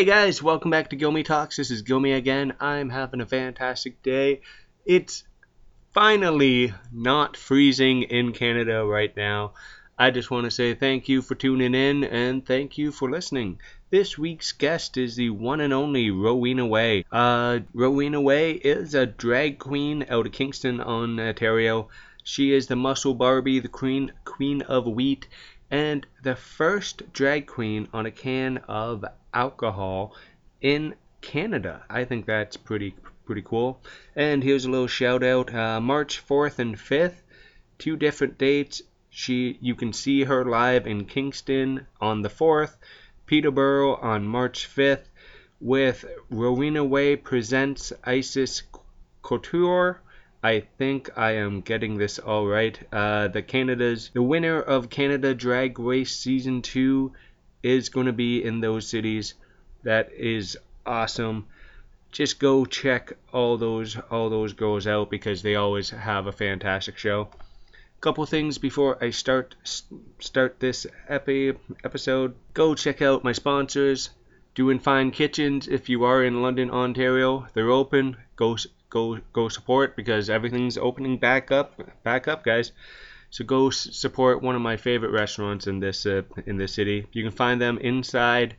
Hey guys, welcome back to Gilmy Talks. This is Gilmy again. I'm having a fantastic day. It's finally not freezing in Canada right now. I just want to say thank you for tuning in and thank you for listening. This week's guest is the one and only Rowena Way. Uh, Rowena Way is a drag queen out of Kingston, Ontario. She is the Muscle Barbie, the queen, queen of wheat, and the first drag queen on a can of alcohol in Canada. I think that's pretty pretty cool. And here's a little shout out: uh, March 4th and 5th, two different dates. She you can see her live in Kingston on the 4th, Peterborough on March 5th, with Rowena Way presents Icesis Couture. I think I am getting this all right. Uh, the Canada's the winner of Canada Drag Race Season Two is going to be in those cities. That is awesome. Just go check all those all those girls out because they always have a fantastic show. Couple things before I start start this epi episode. Go check out my sponsors. Doing Fine Kitchens. If you are in London, Ontario, they're open. Go go go support because everything's opening back up back up guys. So go s- support one of my favorite restaurants in this uh, in this city. You can find them inside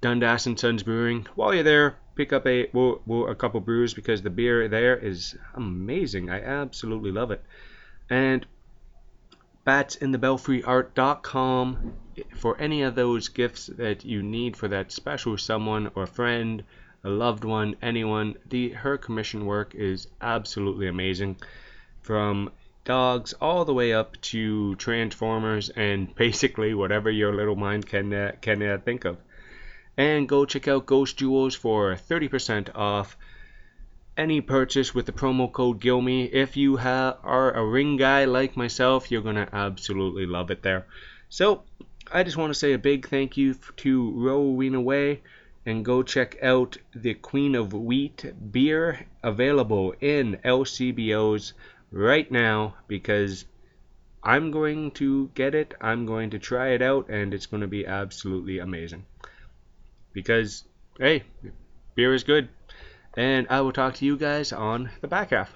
Dundas and Sons Brewing. While you're there pick up a well, well, a couple brews because the beer there is amazing. I absolutely love it. And batsinthebelfryart.com for any of those gifts that you need for that special someone or friend a loved one, anyone. The her commission work is absolutely amazing, from dogs all the way up to transformers and basically whatever your little mind can uh, can uh, think of. And go check out Ghost Jewels for 30% off any purchase with the promo code GILMY. If you ha- are a ring guy like myself, you're gonna absolutely love it there. So I just want to say a big thank you to Rowena Way and go check out the Queen of Wheat beer available in LCBOs right now because I'm going to get it. I'm going to try it out and it's going to be absolutely amazing. Because, hey, beer is good. And I will talk to you guys on the back half.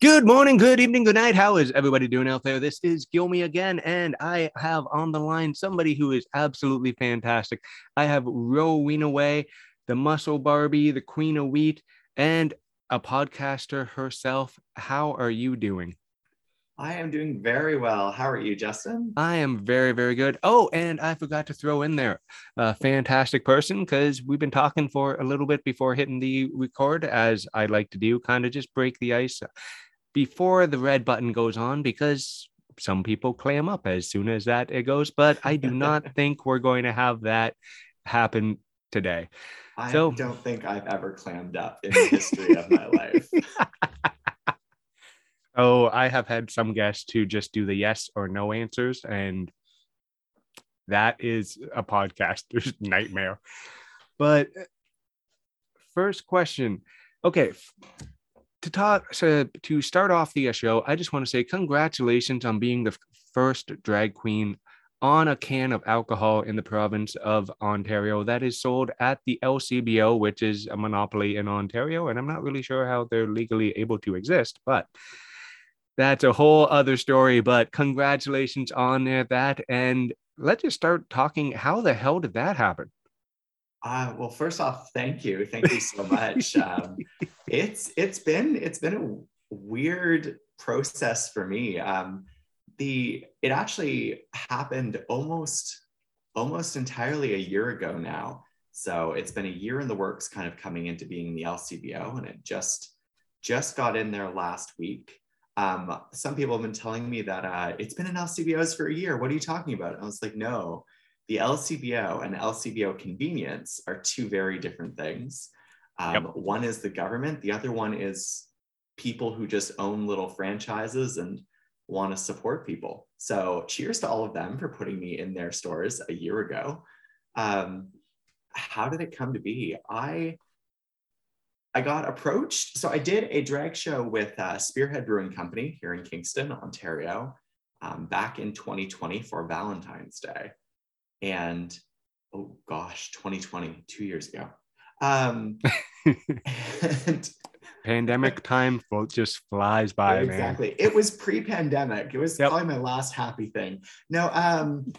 Good morning, good evening, good night. How is everybody doing out there? This is Gilmy again, and I have on the line somebody who is absolutely fantastic. I have Rowena Way, the Muscle Barbie, the Queen of Wheat, and a podcaster herself. How are you doing? I am doing very well. How are you, Justin? I am very, very good. Oh, and I forgot to throw in there a fantastic person because we've been talking for a little bit before hitting the record, as I like to do, kind of just break the ice before the red button goes on because some people clam up as soon as that it goes but i do not think we're going to have that happen today. I So- don't think I've ever clammed up in the history of my life. oh i have had some guests who just do the yes or no answers and that is a podcaster's nightmare. But uh, first question. Okay to talk to start off the uh, show i just want to say congratulations on being the first drag queen on a can of alcohol in the province of Ontario that is sold at the LCBO, which is a monopoly in Ontario. And I'm not really sure how they're legally able to exist, but that's a whole other story. But congratulations on uh, that. And let's just start talking. How the hell did that happen? Uh, well, first off, thank you, thank you so much. Um, it's it's been it's been a weird process for me. Um, the it actually happened almost almost entirely a year ago now. So it's been a year in the works, kind of coming into being the LCBO, and it just just got in there last week. Um, some people have been telling me that uh, it's been in LCBOs for a year. What are you talking about? And I was like, no, the LCBO and LCBO convenience are two very different things. Um, Yep. One is the government, the other one is people who just own little franchises and want to support people. So, cheers to all of them for putting me in their stores a year ago. Um, how did it come to be? I I got approached. So I did a drag show with uh, Spearhead Brewing Company here in Kingston, Ontario, um, back in 2020 for Valentine's Day. And oh gosh, 2020, two years ago. Um, and Pandemic time just flies by, man. exactly. It was pre-pandemic. It was Yep. probably my last happy thing. No, um,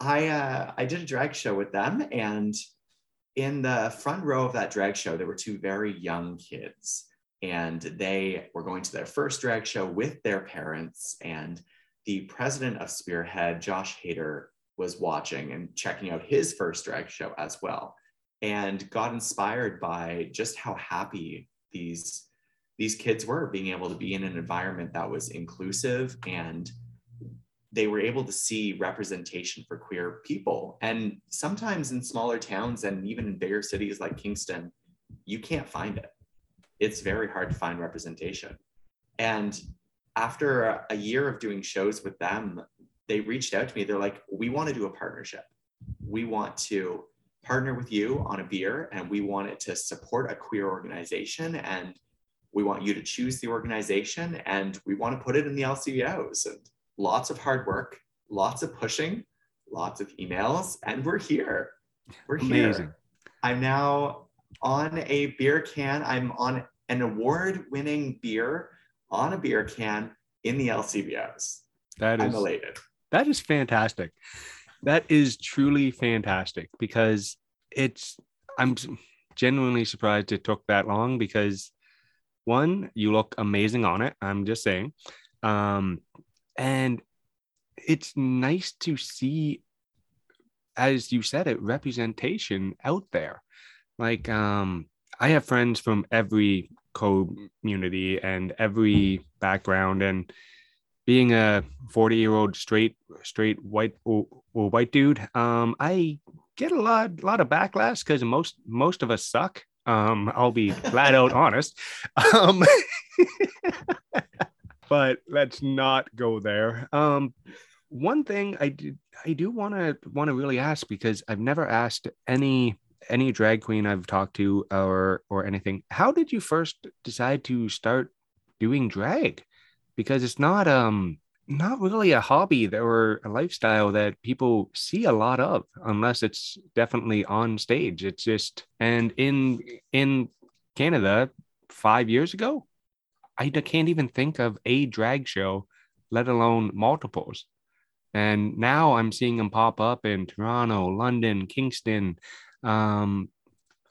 I uh, I did a drag show with them, and in the front row of that drag show, there were two very young kids, and they were going to their first drag show with their parents. And the president of Spearhead, Josh Hader, was watching and checking out his first drag show as well, and got inspired by just how happy these these kids were being able to be in an environment that was inclusive and they were able to see representation for queer people. And sometimes in smaller towns and even in bigger cities like Kingston, you can't find it. It's very hard to find representation. And after a year of doing shows with them, they reached out to me. They're like, we want to do a partnership. We want to partner with you on a beer and we want it to support a queer organization and we want you to choose the organization and we want to put it in the LCBOs and lots of hard work, lots of pushing, lots of emails, and we're here. We're here. Amazing. I'm now on a beer can. I'm on an award-winning beer on a beer can in the LCBOs. That I'm is elated. That is fantastic. That is truly fantastic because it's I'm genuinely surprised it took that long because one, you look amazing on it. I'm just saying. Um, and it's nice to see, as you said it, representation out there. Like, um, I have friends from every community and every background, and being a 40 year old straight straight white or, or white dude, um, I get a lot lot of backlash because most most of us suck. Um, I'll be flat out honest. Um, but let's not go there. Um, one thing I do I do want to want to really ask because I've never asked any any drag queen I've talked to or or anything. How did you first decide to start doing drag? Because it's not um not really a hobby or a lifestyle that people see a lot of unless it's definitely on stage. It's just and in in Canada 5 years ago i can't even think of a drag show, let alone multiples. And now I'm seeing them pop up in Toronto, London, Kingston. Um,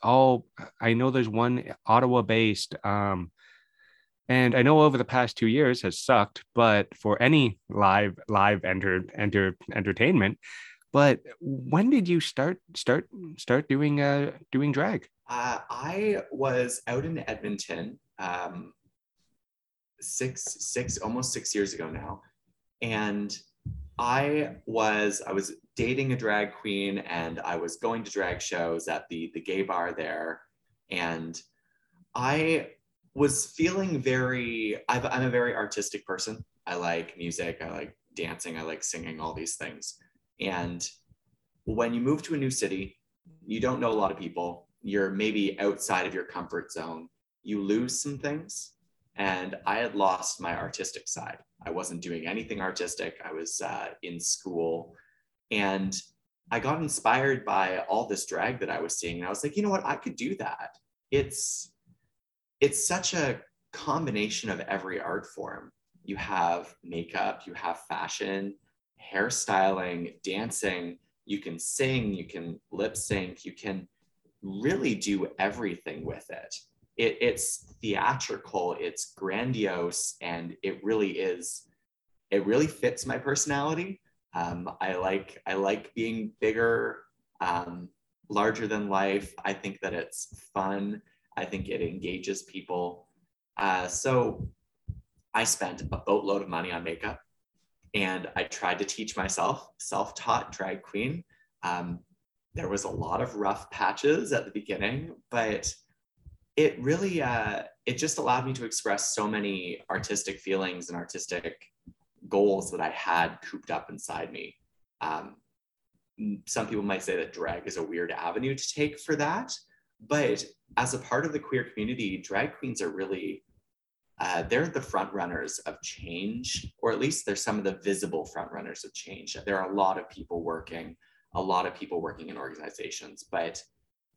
all I know there's one Ottawa based. Um, and I know over the past two years has sucked, but for any live live enter enter entertainment. But when did you start start start doing uh doing drag? Uh, I was out in Edmonton um, six, six, almost six years ago now, and I was I was dating a drag queen, and I was going to drag shows at the the gay bar there, and I was feeling very. I've, I'm a very artistic person. I like music. I like dancing. I like singing. All these things, and when you move to a new city, you don't know a lot of people you're maybe outside of your comfort zone, you lose some things. And I had lost my artistic side. I wasn't doing anything artistic. I was uh, in school. And I got inspired by all this drag that I was seeing. And I was like, you know what? I could do that. It's it's such a combination of every art form. You have makeup, you have fashion, hairstyling, dancing, you can sing, you can lip sync, you can really do everything with it. it. It's theatrical, it's grandiose, and it really is, it really fits my personality. Um, I like I like being bigger, um, larger than life. I think that it's fun. I think it engages people. Uh, so I spent a boatload of money on makeup, and I tried to teach myself, self-taught drag queen. Um, there was a lot of rough patches at the beginning, but it really uh, it just allowed me to express so many artistic feelings and artistic goals that I had cooped up inside me. Um, some people might say that drag is a weird avenue to take for that, but as a part of the queer community, drag queens are really uh, they're the front runners of change, or at least they're some of the visible front runners of change. There are a lot of people working, a lot of people working in organizations, but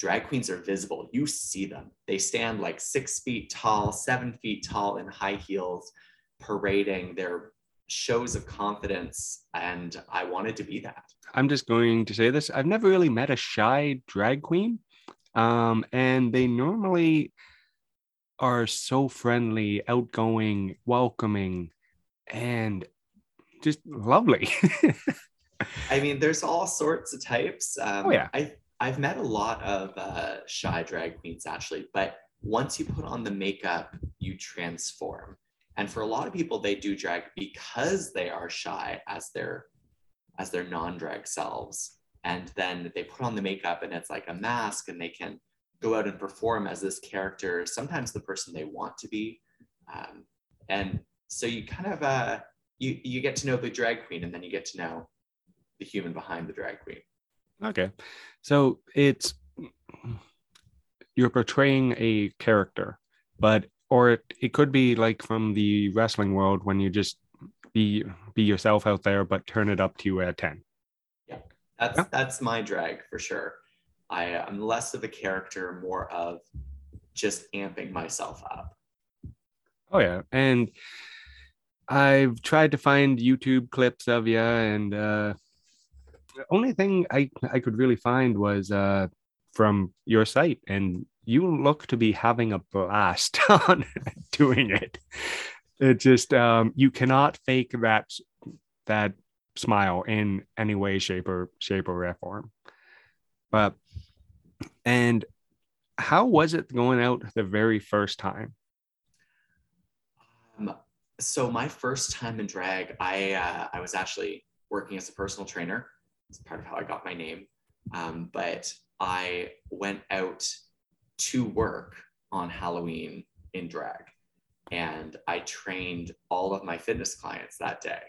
drag queens are visible. You see them. They stand like six feet tall, seven feet tall in high heels, parading their shows of confidence. And I wanted to be that. I'm just going to say this I've never really met a shy drag queen. Um, and they normally are so friendly, outgoing, welcoming, and just lovely. I mean, there's all sorts of types. Um, oh yeah. I I've met a lot of uh, shy drag queens actually, but once you put on the makeup, you transform. And for a lot of people, they do drag because they are shy as their as their non-drag selves. And then they put on the makeup and it's like a mask and they can go out and perform as this character, sometimes the person they want to be. Um, and so you kind of uh, you you get to know the drag queen and then you get to know the human behind the drag queen. Okay. So it's you're portraying a character, but or it, it could be like from the wrestling world when you just be be yourself out there but turn it up to a 10 yeah that's yeah. that's my drag for sure I, am less of a character, more of just amping myself up. Oh yeah, and I've tried to find YouTube clips of you, and uh, the only thing I I could really find was uh, from your site, and you look to be having a blast on doing it. It just um, you cannot fake that that smile in any way, shape, or shape or form. But and how was it going out the very first time? Um, so my first time in drag, I uh, I was actually working as a personal trainer. It's part of how I got my name. Um, but I went out to work on Halloween in drag, and I trained all of my fitness clients that day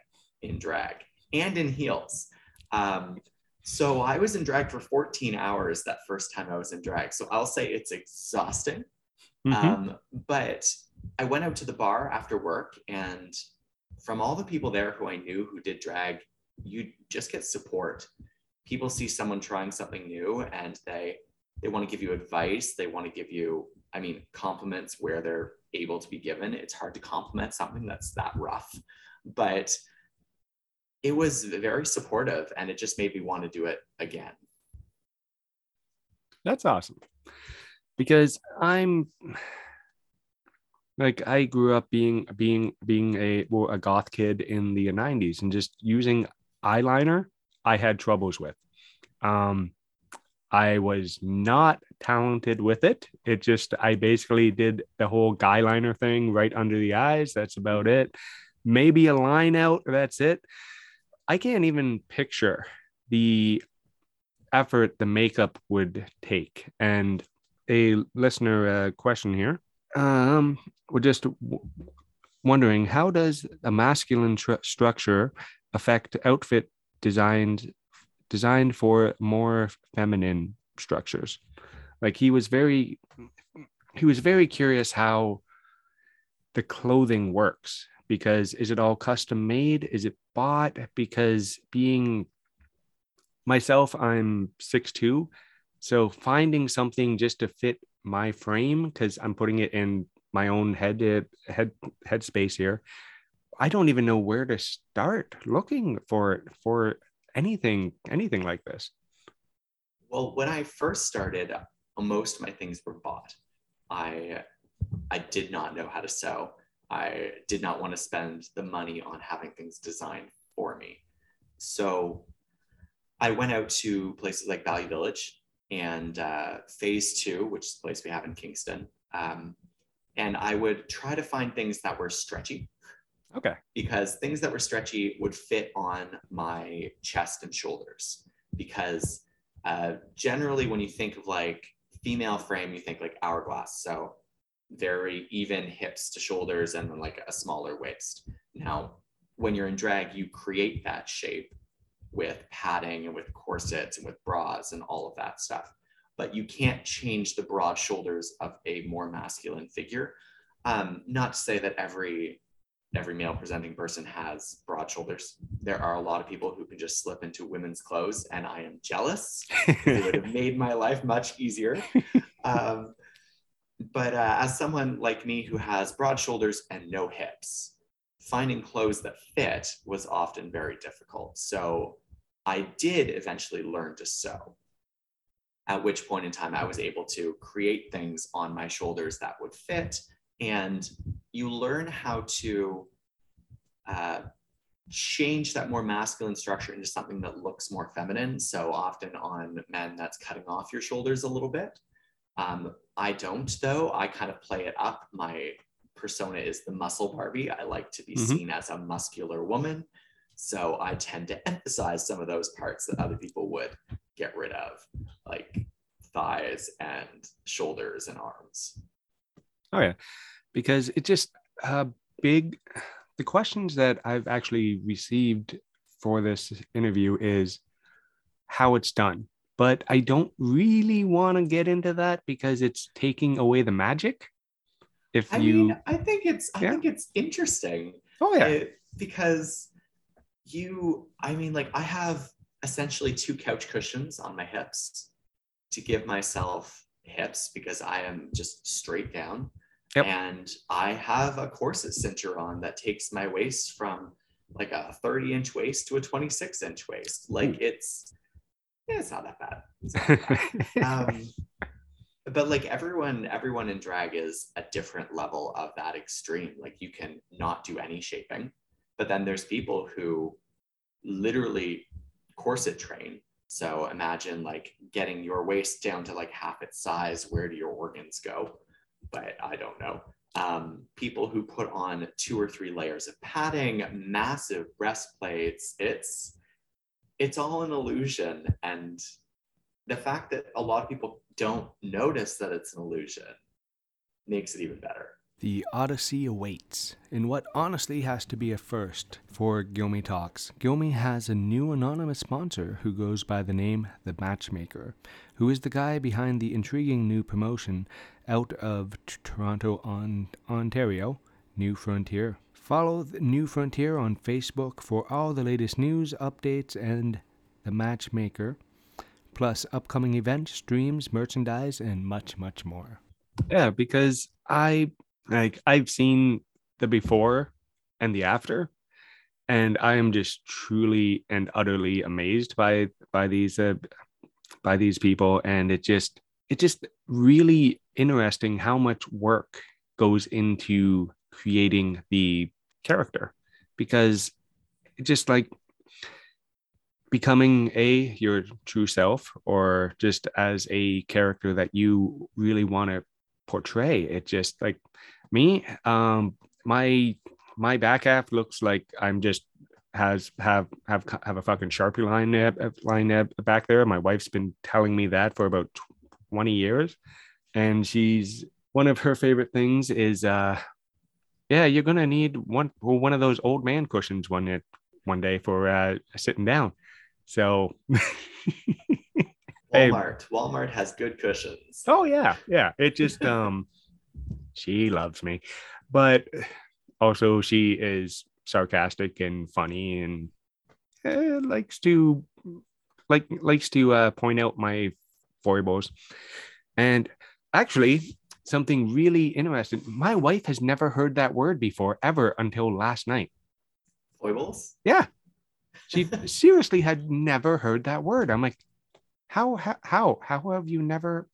in drag and in heels. Um, so I was in drag for 14 hours that first time I was in drag. So I'll say it's exhausting. Mm-hmm. Um, but I went out to the bar after work, and from all the people there who I knew who did drag, you just get support. People see someone trying something new and they they want to give you advice. They want to give you, I mean, compliments where they're able to be given. It's hard to compliment something that's that rough, but it was very supportive and it just made me want to do it again. That's awesome. Because I'm like I grew up being being being a well, a goth kid in the 90s and just using eyeliner I had troubles with. Um I was not talented with it. It just I basically did the whole guy liner thing right under the eyes. That's about it. Maybe a line out, that's it. I can't even picture the effort the makeup would take. And a listener uh, question here. Um, we're just w- wondering how does a masculine tr- structure affect outfit designed designed for more feminine structures? Like he was very he was very curious how the clothing works because is it all custom made? Is it bought? Because being myself, I'm six two, so finding something just to fit my frame because I'm putting it in my own head head head space here. I don't even know where to start looking for for anything anything like this. Well, when I first started, most of my things were bought. I I did not know how to sew. I did not want to spend the money on having things designed for me. So I went out to places like Value Village and uh, Phase Two, which is the place we have in Kingston. Um, and I would try to find things that were stretchy. Okay. Because things that were stretchy would fit on my chest and shoulders. Because uh, generally, when you think of like female frame, you think like hourglass. So very even hips to shoulders and then like a smaller waist. Now, when you're in drag, you create that shape with padding and with corsets and with bras and all of that stuff. But you can't change the broad shoulders of a more masculine figure. Um, not to say that every every male presenting person has broad shoulders. There are a lot of people who can just slip into women's clothes, and I am jealous. it would have made my life much easier. Um, but uh, as someone like me who has broad shoulders and no hips, finding clothes that fit was often very difficult. So I did eventually learn to sew, at which point in time I was able to create things on my shoulders that would fit. And you learn how to uh, change that more masculine structure into something that looks more feminine. So often on men, that's cutting off your shoulders a little bit. Um, I don't though. I kind of play it up. My persona is the muscle Barbie. I like to be mm-hmm. seen as a muscular woman. So I tend to emphasize some of those parts that other people would get rid of, like thighs and shoulders and arms. Oh yeah, because it just uh, big. The questions that I've actually received for this interview is how it's done but I don't really want to get into that because it's taking away the magic. If I you, mean, I think it's, I think it's interesting. Oh yeah, it, because you, I mean, like I have essentially two couch cushions on my hips to give myself hips because I am just straight down. Yep. And I have a corset cincher on that takes my waist from like a 30 inch waist to a 26 inch waist. Like it's yeah, it's not that bad. Not that bad. um, but like everyone, everyone in drag is a different level of that extreme. Like you can not do any shaping, but then there's people who literally corset train. So imagine like getting your waist down to like half its size. Where do your organs go? But I don't know. Um, people who put on two or three layers of padding, massive breastplates. It's it's all an illusion. And the fact that a lot of people don't notice that it's an illusion makes it even better. The Odyssey awaits in what honestly has to be a first for Gilmy Talks. Gilmy has a new anonymous sponsor who goes by the name The Matchmaker, who is the guy behind the intriguing new promotion out of Toronto, on- Ontario, New Frontier. Follow New Frontier on Facebook for all the latest news, updates, and the matchmaker, plus upcoming events, streams, merchandise, and much, much more. Yeah, because I like I've seen the before and the after, and I am just truly and utterly amazed by by these uh, by these people, and it just it just really interesting how much work goes into creating the character. Because just like becoming a your true self or just as a character that you really want to portray. It just like me um my my back half looks like i'm just has have have have a fucking sharpie line line back there. My wife's been telling me that for about 20 years. And she's one of her favorite things is uh yeah, you're gonna need one one of those old man cushions one one day for uh, sitting down. So Walmart. Walmart has good cushions. Oh yeah, yeah. It just um, she loves me, but also she is sarcastic and funny and uh, likes to like likes to uh, point out my foibles. And actually, something really interesting. My wife has never heard that word before, ever until last night. Foibles? Yeah. She seriously had never heard that word. I'm like, how, how, how, how have you never?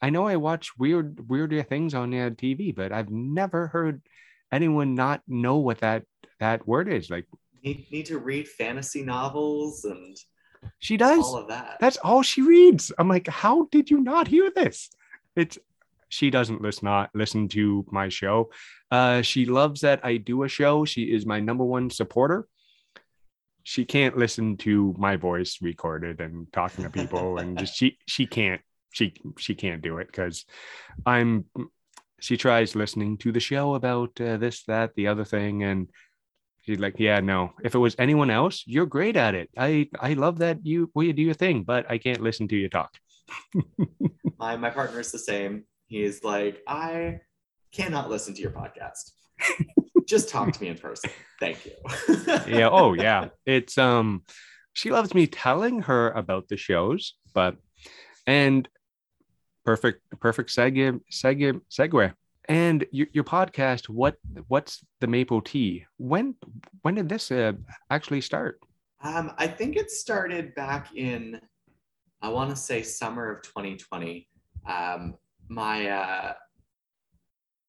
I know I watch weird, weirder things on uh, TV, but I've never heard anyone not know what that that word is. Like, need, need to read fantasy novels and she does all of that. That's all she reads. I'm like, how did you not hear this? It's she doesn't listen not listen to my show. Uh, she loves that I do a show. She is my number one supporter. She can't listen to my voice recorded and talking to people, and just she she can't she she can't do it because I'm she tries listening to the show about uh, this, that, the other thing, and she's like, "Yeah, no. If it was anyone else, you're great at it. I I love that you well you do your thing, but I can't listen to you talk." my my partner is the same. He's like, I cannot listen to your podcast. Just talk to me in person. Thank you. yeah. Oh, yeah. It's um, she loves me telling her about the shows, but and perfect, perfect segue, segue, segue. And your, your podcast, what what's the maple tea? When when did this uh, actually start? Um, I think it started back in, I want to say summer of 2020. Um, my uh,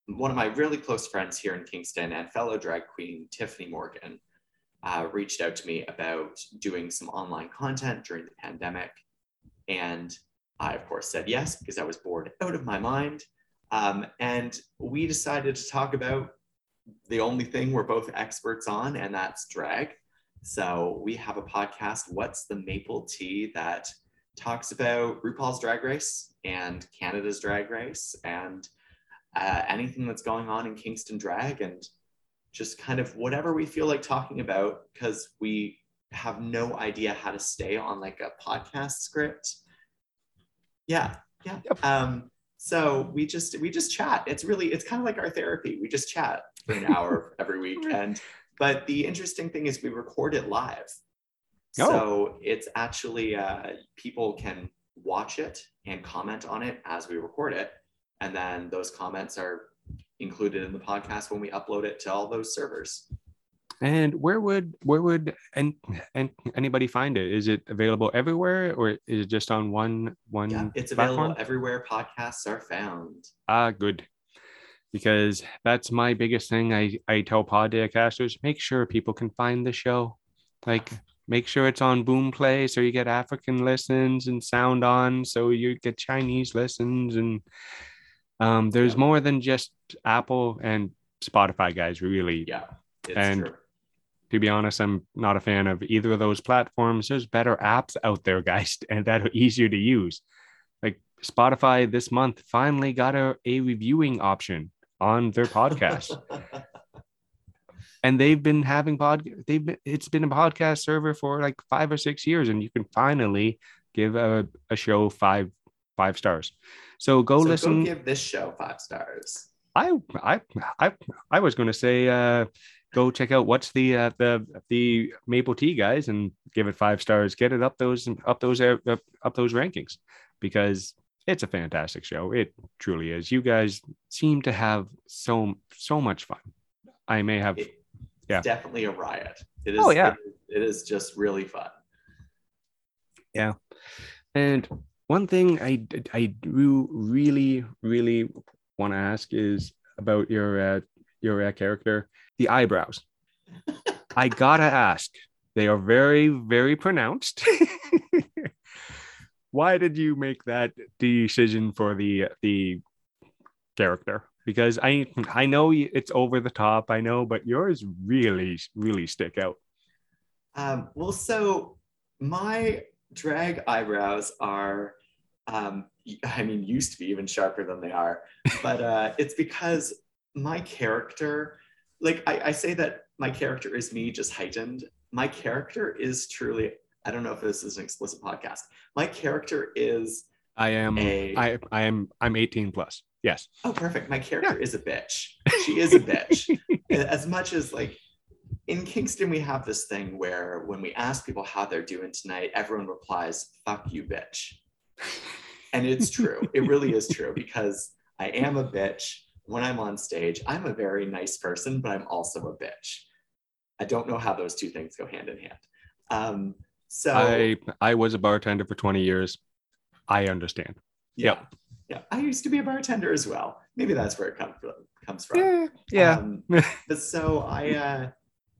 one of my really close friends here in Kingston and fellow drag queen Tiffany Morgan uh, reached out to me about doing some online content during the pandemic, and I of course said yes because I was bored out of my mind. Um, and we decided to talk about the only thing we're both experts on, and that's drag. So we have a podcast, What's the Maple Tea, that talks about RuPaul's Drag Race and Canada's Drag Race and uh, anything that's going on in Kingston Drag and just kind of whatever we feel like talking about because we have no idea how to stay on like a podcast script. Yeah, yeah. Yep. Um, so we just we just chat. It's really it's kind of like our therapy. We just chat for an hour every week. And but the interesting thing is we record it live. Oh. So it's actually uh, people can watch it and comment on it as we record it, and then those comments are included in the podcast when we upload it to all those servers. And where would where would and and anybody find it? Is it available everywhere, or is it just on one one? Yeah, it's available platform? everywhere podcasts are found. Ah, good. Because that's my biggest thing. I I tell podcasters make sure people can find the show. Like make sure it's on Boomplay so you get African listens and Sound On so you get Chinese listens and um, there's Yeah. more than just Apple and Spotify guys really. Yeah, it's And- true. To be honest, I'm not a fan of either of those platforms. There's better apps out there, guys, and that are easier to use. Like Spotify this month finally got a, a reviewing option on their podcast. and they've been having pod they've been it's been a podcast server for like five or six years and you can finally give a, a show five five stars. So go so listen Go give this show five stars. i i i, I was going to say uh go check out what's the uh, the the maple tea guys and give it five stars. Get it up those up those uh, up, up those rankings because it's a fantastic show. It truly is. You guys seem to have so so much fun. I may have It- Yeah. Definitely a riot. It is. Oh, yeah. It, it is just really fun. Yeah, and one thing I I do really really want to ask is about your uh, your uh, character, the eyebrows. I gotta ask. They are very very pronounced. Why did you make that decision for the the character? Because I I know it's over the top. I know, but yours really really stick out. Um, well, so my drag eyebrows are, um, I mean, used to be even sharper than they are, but uh, it's because my character, like I, I say that my character is me just heightened. My character is truly, I don't know if this is an explicit podcast. My character is, I am A- I I am I'm 18 plus. Yes. oh, perfect. My character is a bitch. She is a bitch. as much as like in Kingston, we have this thing where when we ask people how they're doing tonight, everyone replies, fuck you, bitch. And it's true. it really is true because I am a bitch. When I'm on stage, I'm a very nice person, but I'm also a bitch. I don't know how those two things go hand in hand. Um, so I I was a bartender for 20 years. I understand. yeah, yeah. I used to be a bartender as well. Maybe that's where it comes from. Comes from. Yeah. Yeah. Um, but so I uh,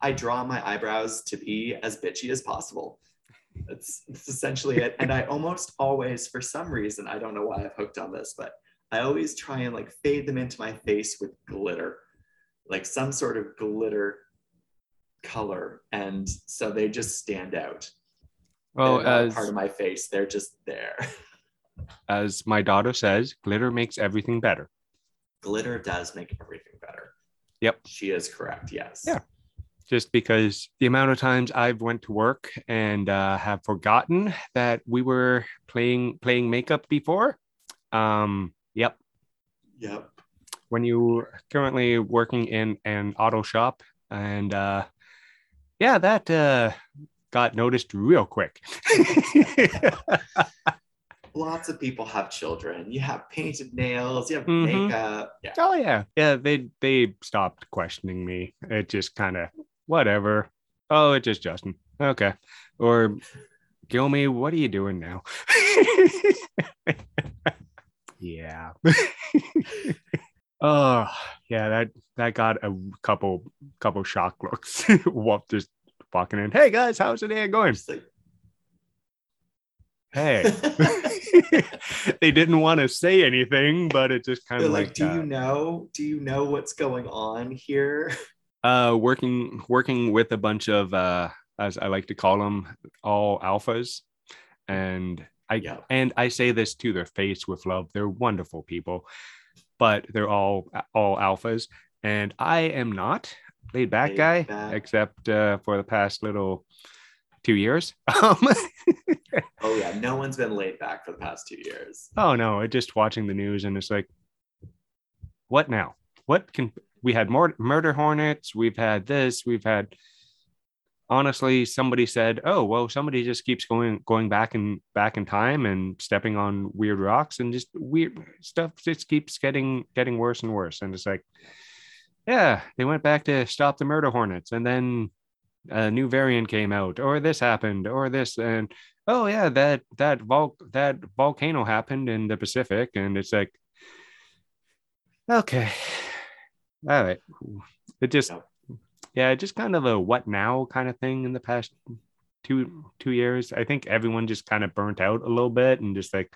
I draw my eyebrows to be as bitchy as possible. That's, that's essentially it. And I almost always, for some reason, I don't know why I've hooked on this, but I always try and like fade them into my face with glitter, like some sort of glitter color, and so they just stand out. well, They're as part of my face, they're just there. as my daughter says, glitter makes everything better. glitter does make everything better. Yep. She is correct. Yes. Yeah. just because the amount of times I've went to work and uh, have forgotten that we were playing playing makeup before. Um, yep. Yep. When you currently working in an auto shop and uh, yeah, that uh, got noticed real quick. Lots of people have children. You have painted nails. You have Mhm. makeup. Yeah. oh yeah, yeah. They they stopped questioning me. It just kind of whatever. Oh, it's just Justin. Okay. Or Gilmy, what are you doing now? yeah. oh yeah, that that got a couple couple shock looks. Whoop just walking in. Hey guys, how's the day going? Like, Hey. they didn't want to say anything, but it just kind they're of like, like, do uh, you know? Do you know what's going on here? uh working working with a bunch of uh as i like to call them all alphas and i Yeah. and i say this to their face with love they're wonderful people but they're all all alphas and i am not laid back Laid guy back. except uh, for the past little two years um Oh yeah, no one's been laid back for the past two years. oh no. It just watching the news and it's like what now? What can we had more murder hornets. We've had this. We've had honestly somebody said oh well somebody just keeps going going back and back in time and stepping on weird rocks and just weird stuff just keeps getting getting worse and worse. And it's like yeah they went back to stop the murder hornets. And then a new variant came out or this happened or this and oh yeah that that vol- that volcano happened in the pacific and it's like okay all right. It just yeah. just kind of a what now kind of thing in the past two two years. I think everyone just kind of burnt out a little bit and just like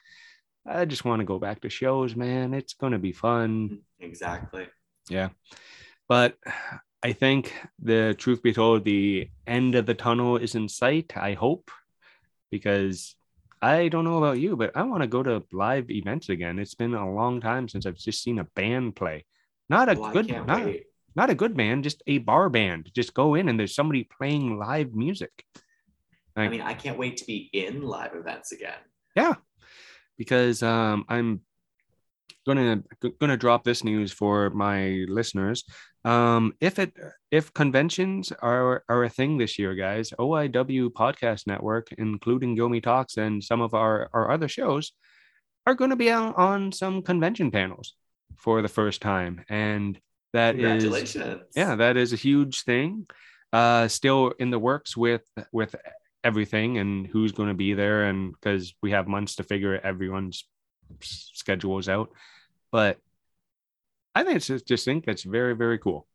i just want to go back to shows man. It's going to be fun. Exactly. Yeah, but I think the truth be told, the end of the tunnel is in sight. I hope, because I don't know about you, but I want to go to live events again. It's been a long time since I've just seen a band play. Not a Well, good, not, wait. not a good band, just a bar band. Just go in and there's somebody playing live music. I mean, I can't wait to be in live events again. Yeah, because um, I'm gonna gonna drop this news for my listeners. Um, if it if conventions are are a thing this year, guys, OIW Podcast Network, including Gilmy Talks and some of our our other shows, are going to be out on some convention panels for the first time, and that is yeah that is a huge thing. Uh still in the works with with everything and who's going to be there and because we have months to figure everyone's schedules out but i think it's just, just think it's very very cool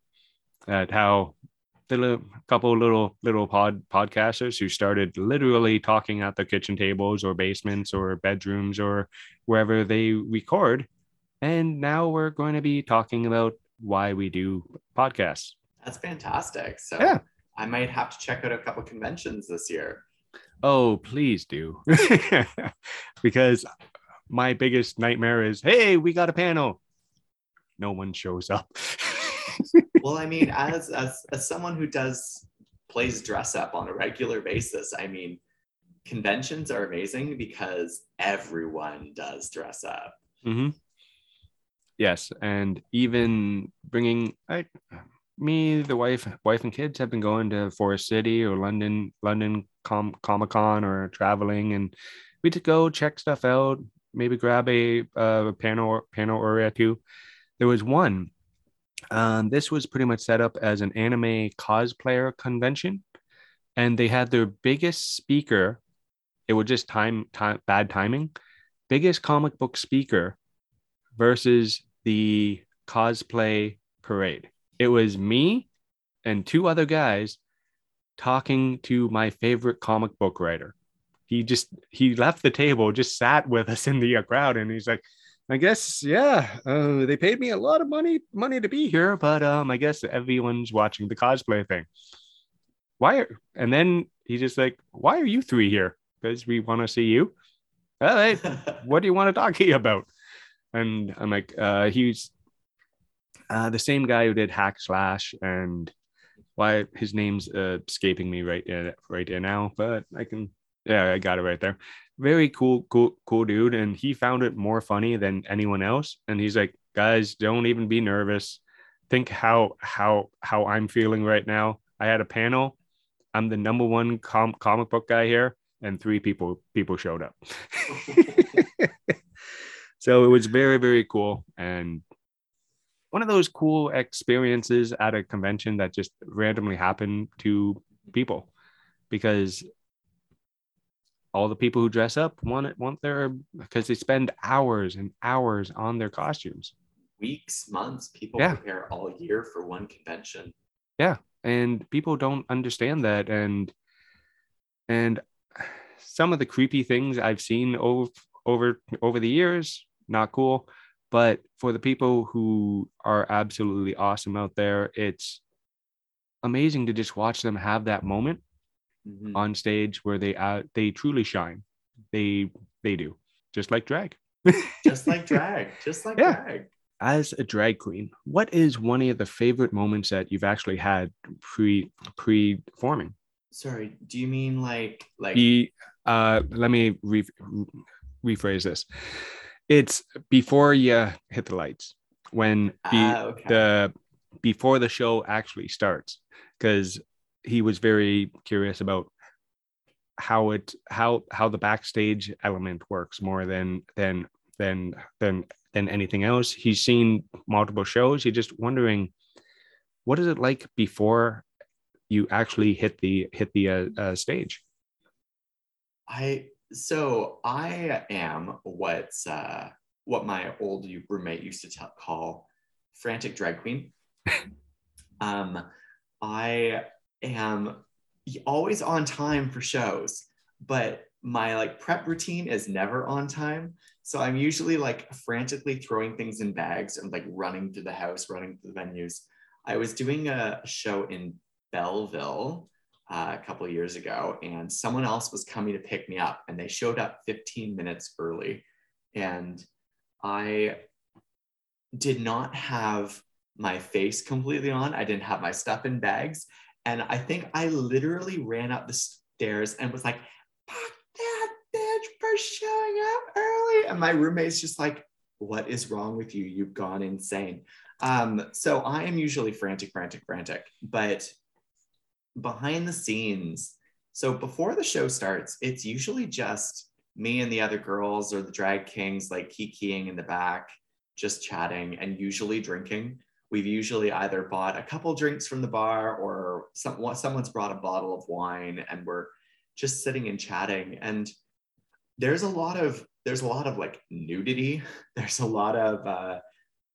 at how the little, couple little little pod podcasters who started literally talking at their kitchen tables or basements or bedrooms or wherever they record and now we're going to be talking about why we do podcasts That's fantastic. So Yeah. I might have to check out a couple conventions this year. Oh, please do. because my biggest nightmare is hey, we got a panel. No one shows up. Well, I mean, as as as someone who does plays dress up on a regular basis, I mean, conventions are amazing because everyone does dress up. Mm-hmm. Yes, and even bringing I, me, the wife, wife and kids have been going to Forest City or London, London Com- Comic Con or traveling, and we to go check stuff out. Maybe grab a uh, panel panel or two. There was one. Um, this was pretty much set up as an anime cosplayer convention, and they had their biggest speaker. It was just time time bad timing. Biggest comic book speaker versus the cosplay parade. It was me and two other guys talking to my favorite comic book writer. He just he left the table, just sat with us in the uh, crowd, and he's like, "I guess, yeah, uh, they paid me a lot of money money to be here, but um, I guess everyone's watching the cosplay thing. Why?" Are, and then he's just like, "Why are you three here? Because we want to see you." All right, what do you want to talk to you about? And I'm like, uh, he's Uh, the same guy who did Hack Slash and why his name's uh, escaping me right in, right now, but I can yeah, I got it right there. Very cool, cool, cool dude, and he found it more funny than anyone else. And he's like, guys, don't even be nervous. Think how how how I'm feeling right now. I had a panel. I'm the number one com- comic book guy here, and three people people showed up. so it was very very cool and one of those cool experiences at a convention that just randomly happen to people because all the people who dress up want it want their because they spend hours and hours on their costumes Weeks, months, people Yeah. prepare all year for one convention. Yeah, and people don't understand that and and some of the creepy things i've seen over over over the years not cool but for the people who are absolutely awesome out there it's amazing to just watch them have that moment Mhm. on stage where they uh, they truly shine they they do just like drag Just like drag, just like Yeah. drag. as a drag queen what is one of the favorite moments that you've actually had pre pre forming Sorry, do you mean like like be uh let me re- rephrase this it's before you hit the lights when be, Ah, okay. the before the show actually starts because he was very curious about how it how how the backstage element works more than than than than than anything else. He's seen multiple shows. He's just wondering what is it like before you actually hit the hit the uh, uh, stage? I so I am what's uh what my old roommate used to tell, call frantic drag queen. um, I am always on time for shows, but my like prep routine is never on time. So I'm usually like frantically throwing things in bags and like running through the house, running through the venues. I was doing a show in Belleville uh, a couple of years ago, and someone else was coming to pick me up, and they showed up 15 minutes early. And I did not have my face completely on, I didn't have my stuff in bags. And I think I literally ran up the stairs and was like, fuck that bitch for showing up early. And my roommate's just like, what is wrong with you? You've gone insane. Um, so I am usually frantic, frantic, frantic, but behind the scenes, so before the show starts, it's usually just me and the other girls or the drag kings like kikiing in the back, just chatting and usually drinking. We've usually either bought a couple drinks from the bar or some, someone's brought a bottle of wine and we're just sitting and chatting. And there's a lot of there's a lot of like nudity. There's a lot of uh,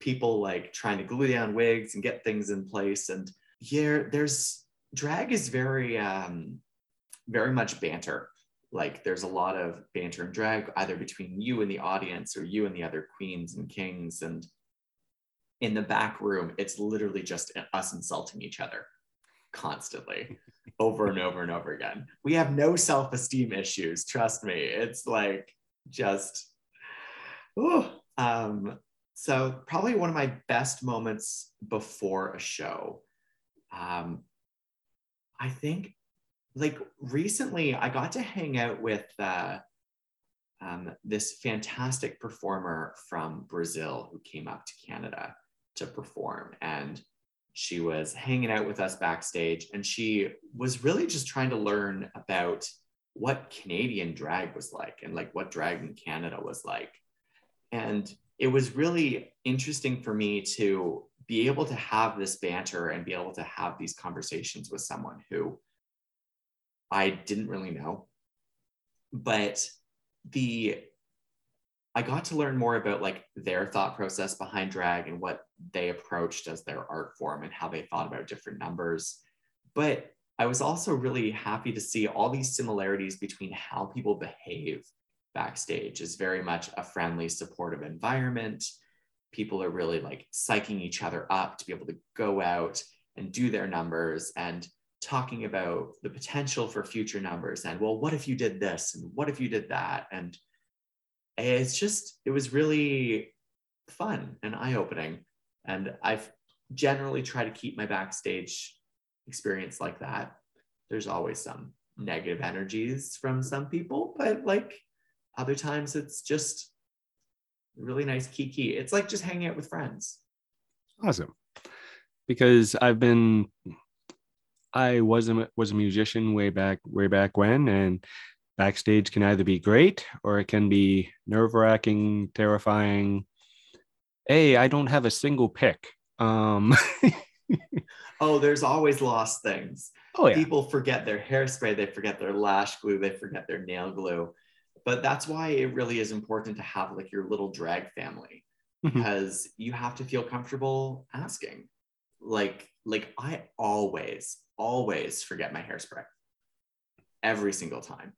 people like trying to glue down wigs and get things in place. And yeah, there's drag is very um, very much banter. Like there's a lot of banter and drag either between you and the audience or you and the other queens and kings. And in the back room, it's literally just us insulting each other constantly over and over and over again. We have no self-esteem issues, trust me. It's like just ooh. um so probably one of my best moments before a show. Um I think like recently I got to hang out with uh um, this fantastic performer from Brazil who came up to Canada to perform. And she was hanging out with us backstage and she was really just trying to learn about what Canadian drag was like and like what drag in Canada was like. And it was really interesting for me to be able to have this banter and be able to have these conversations with someone who I didn't really know. But the I got to learn more about like their thought process behind drag and what they approached as their art form and how they thought about different numbers. But I was also really happy to see all these similarities between how people behave backstage is very much a friendly, supportive environment. People are really like psyching each other up to be able to go out and do their numbers and talking about the potential for future numbers and well what if you did this and what if you did that and it's just it was really fun and eye-opening and i've generally try to keep my backstage experience like that. There's always some negative energies from some people, but like other times it's just really nice kiki. It's like just hanging out with friends. Awesome. Because I've been I was a was a musician way back way back when and backstage can either be great or it can be nerve-wracking, terrifying. Hey, I don't have a single pick. Um Oh, there's always lost things. Oh yeah. People forget their hairspray, they forget their lash glue, they forget their nail glue. But that's why it really is important to have like your little drag family Mhm. because you have to feel comfortable asking. Like, like I always, always forget my hairspray every single time.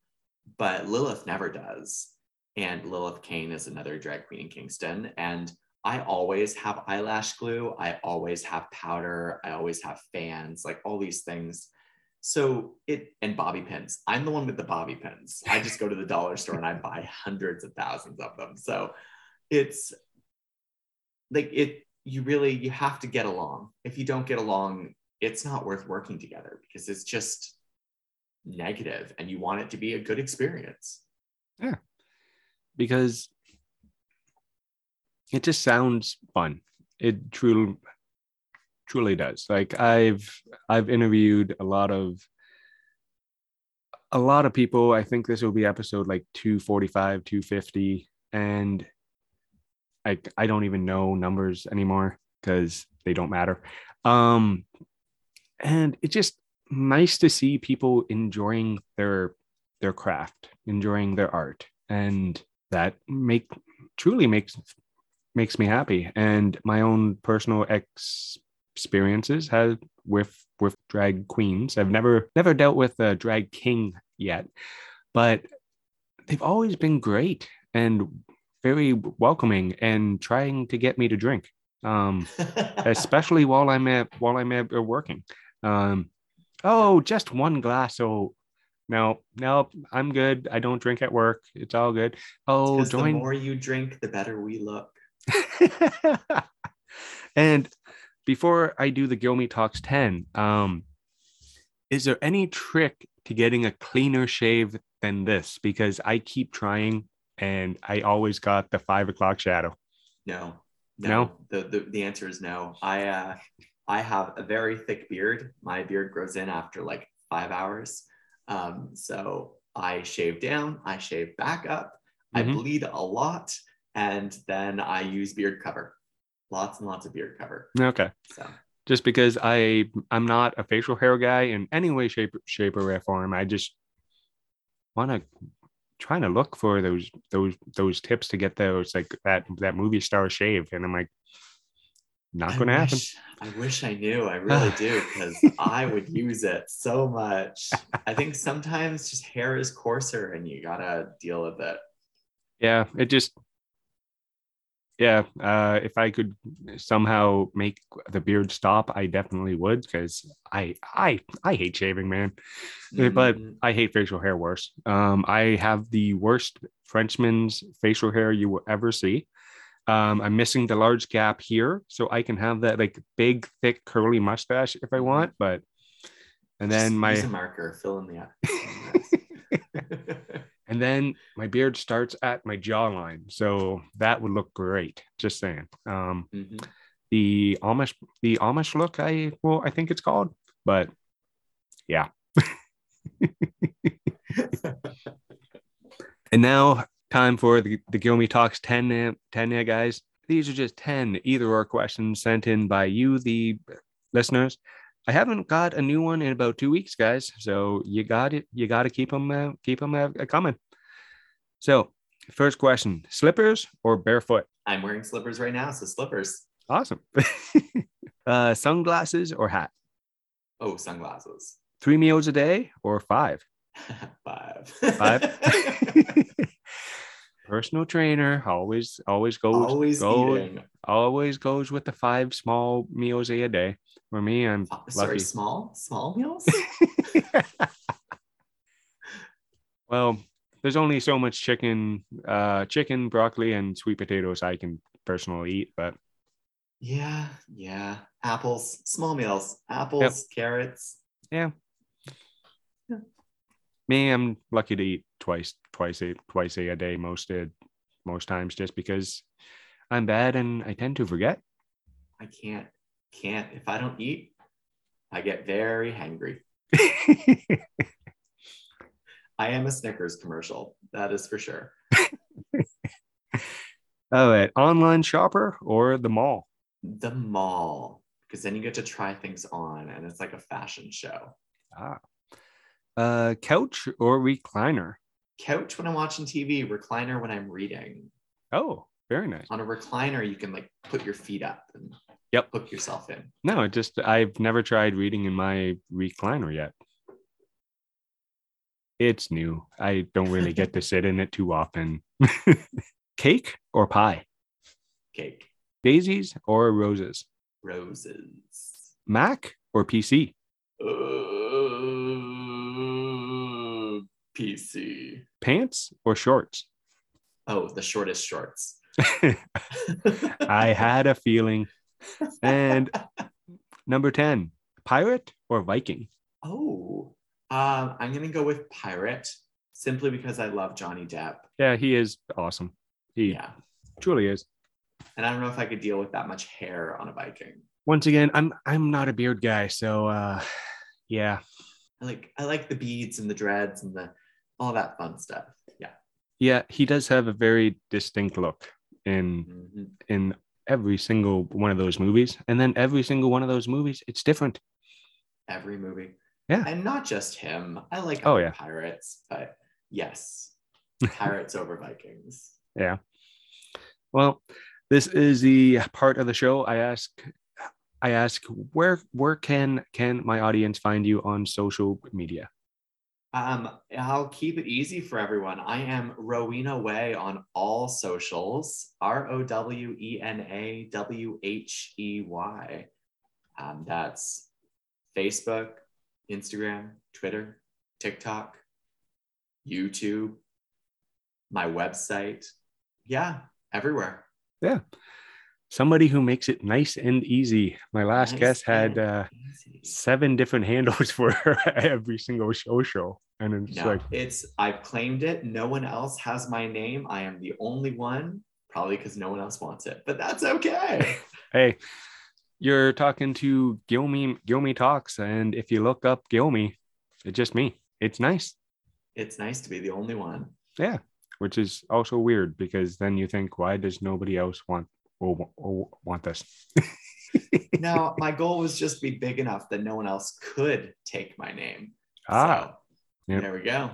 But Lilith never does. And Lilith Kane is another drag queen in Kingston. And I always have eyelash glue. I always have powder. I always have fans, like all these things. So it and bobby pins. I'm the one with the bobby pins. I just go to the dollar store and I buy hundreds of thousands of them. So it's like it you really you have to get along. If you don't get along, it's not worth working together because it's just negative and you want it to be a good experience. Yeah. Because it just sounds fun. It truly truly does. Like I've I've interviewed a lot of a lot of people. I think this will be episode like 245, 250 and I I don't even know numbers anymore cuz they don't matter. Um and it's just nice to see people enjoying their their craft, enjoying their art and that make truly makes makes me happy. And my own personal ex- experiences have with with drag queens. I've never never dealt with a drag king yet but they've always been great and very welcoming and trying to get me to drink um especially while i'm at while i'm at uh, working. Um oh just one glass. Oh no no i'm good. I don't drink at work. It's all good. Oh Because the more you drink, the better we look. and before I do the Gilmy Talks 10, um, is there any trick to getting a cleaner shave than this? Because I keep trying and I always got the five o'clock shadow. No, No? The, the the answer is no. I uh, I have a very thick beard. My beard grows in after like five hours. Um, so I shave down. I shave back up. I Mhm. bleed a lot, and then I use beard cover. Lots and lots of beard cover. Okay. So Just because I I'm not a facial hair guy in any way, shape, shape or form. I just want to trying to look for those those those tips to get those like that that movie star shave, and I'm like, not going to happen. I wish I knew. I really do because I would use it so much. I think sometimes just hair is coarser and you gotta deal with it. yeah it just yeah uh if i could somehow make the beard stop i definitely would because i i i hate shaving man Uh, but Mhm. i hate facial hair worse um i have the worst frenchman's facial hair you will ever see um i'm missing the large gap here so i can have that like big thick curly mustache if i want but and Just then my a marker, fill in the. and then my beard starts at my jawline so that would look great just saying. Um Mhm. the Amish the Amish look I well I think it's called but yeah. And now time for the the Gilmy Talks 10 uh, 10 uh, guys. These are just 10 either or questions sent in by you the listeners I haven't got a new one in about two weeks guys so you got it you got to keep them uh, keep them uh, coming so first question slippers or barefoot I'm wearing slippers right now, so slippers. Awesome. uh, sunglasses or hat? Oh, sunglasses. Three meals a day or five? Five. Five. Personal trainer always always goes Always go- eating. always goes with the five small meals a day. For me, I'm Uh, Sorry, small, small meals. well, there's only so much chicken, uh, chicken, broccoli, and sweet potatoes I can personally eat, but yeah, yeah. apples, small meals, apples, carrots. Yeah. Me, I'm lucky to eat twice, twice a twice a day most uh, most times, just because I'm bad and I tend to forget. I can't, can't. If I don't eat, I get very hangry. I am a Snickers commercial. That is for sure. oh, an online shopper or the mall? The mall, because then you get to try things on, and it's like a fashion show. Ah, uh, couch or recliner? Couch when I'm watching TV, recliner when I'm reading. Oh, very nice. On a recliner, you can like put your feet up and Yep. hook yourself in. No, just I've never tried reading in my recliner yet. It's new. I don't really get to sit in it too often. Cake or pie? Cake, Daisies or roses? roses. Mac or PC? Uh, PC. Pants or shorts? Oh, the shortest shorts. I had a feeling. And number 10, pirate or Viking? Oh, um, I'm gonna go with pirate simply because I love Johnny Depp. Yeah, he is awesome. He Yeah, truly is. and I don't know if I could deal with that much hair on a Viking. Once again, I'm I'm not a beard guy, so uh yeah. I like I like the beads and the dreads and the all that fun stuff. Yeah. Yeah, he does have a very distinct look in Mhm. in every single one of those movies. And then every single one of those movies, it's different. Every movie. Yeah. And not just him. I like Oh, yeah. pirates, but yes, pirates over Vikings. Yeah. Well, this is the part of the show I ask I ask where where can can my audience find you on social media? Um, I'll keep it easy for everyone. I am Rowena Whey on all socials. R O W E N A W H E Y. Um, that's Facebook, Instagram, Twitter, TikTok, YouTube, my website. Yeah, everywhere. Somebody who makes it nice and easy. My last Nice guest had uh, seven different handles for every single show show, and it's No, like it's I've claimed it. No one else has my name. I am the only one, probably because no one else wants it, but that's okay. hey, you're talking to Gilmy Gilmy Talks, and if you look up Gilmy, it's just me. It's nice. it's nice to be the only one. Yeah. Which is also weird because then you think, why does nobody else want or, or want this? No, my goal was just be big enough that no one else could take my name. Ah, So, Yep. there we go.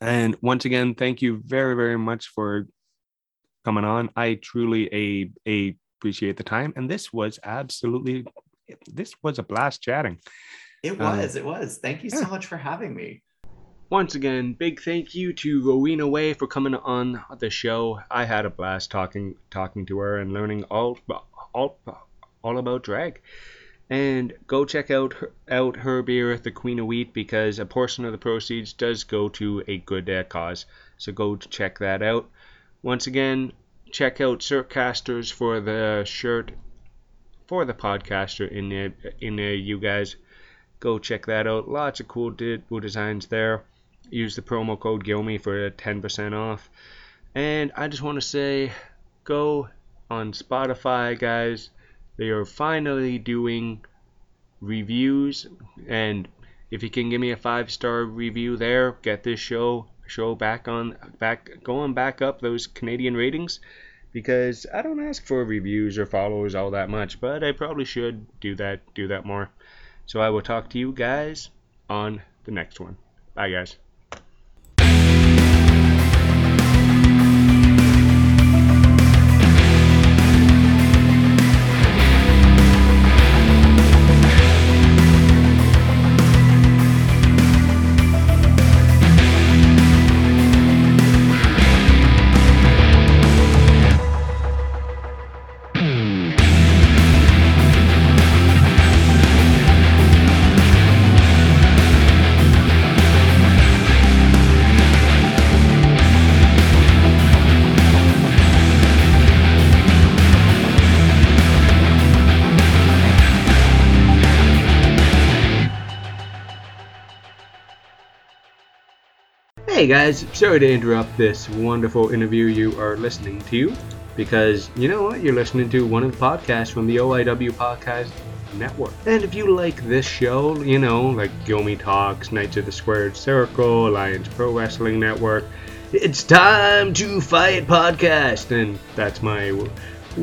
and once again, thank you very, very much for coming on. I truly a, a appreciate the time. And this was absolutely this was a blast chatting. It Um, was, it was. Thank you so yeah. much for having me. Once again, big thank you to Rowena Whey for coming on the show. I had a blast talking talking to her and learning all all all about drag. And go check out her, out her beer, the Queen of Wheat, because a portion of the proceeds does go to a good uh, cause. So go check that out. Once again, check out Circasters for the shirt for the podcaster in the in the you guys go check that out. Lots of cool, cool designs there. Use the promo code GILMY for 10% off. And I just want to say go on Spotify, guys. They are finally doing reviews. And if you can give me a five star review there, get this show show back on back going back up those Canadian ratings because I don't ask for reviews or followers all that much, but I probably should do that do that more. So I will talk to you guys on the next one. Bye, guys. Guys, sorry to interrupt this wonderful interview you are listening to because you know what? You're listening to one of the podcasts from the OIW Podcast Network. And if you like this show, you know, like Gilmy Talks, Knights of the Squared Circle, Alliance Pro Wrestling Network, it's time to fight podcast. And that's my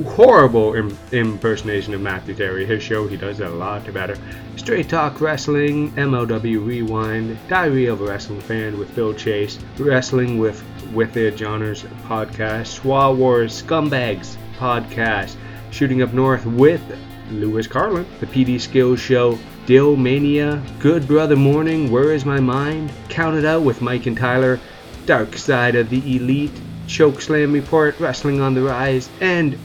horrible Im- impersonation of Matthew Terry. His show, he does it a lot better. Straight Talk Wrestling, MLW Rewind, Diary of a Wrestling Fan with Phil Chase, Wrestling with with the Johners podcast, Swa Wars Scumbags podcast, Shooting Up North with Lewis Carlin, the PD Skills Show, Dill Mania, Good Brother Morning, Where Is My Mind, Count It Out with Mike and Tyler, Dark Side of the Elite, Chokeslam Report, Wrestling on the Rise, and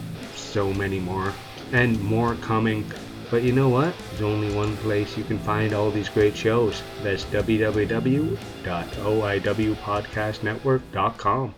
so many more. And more coming. But you know what? There's only one place you can find all these great shows. That's www.oiwpodcastnetwork.com.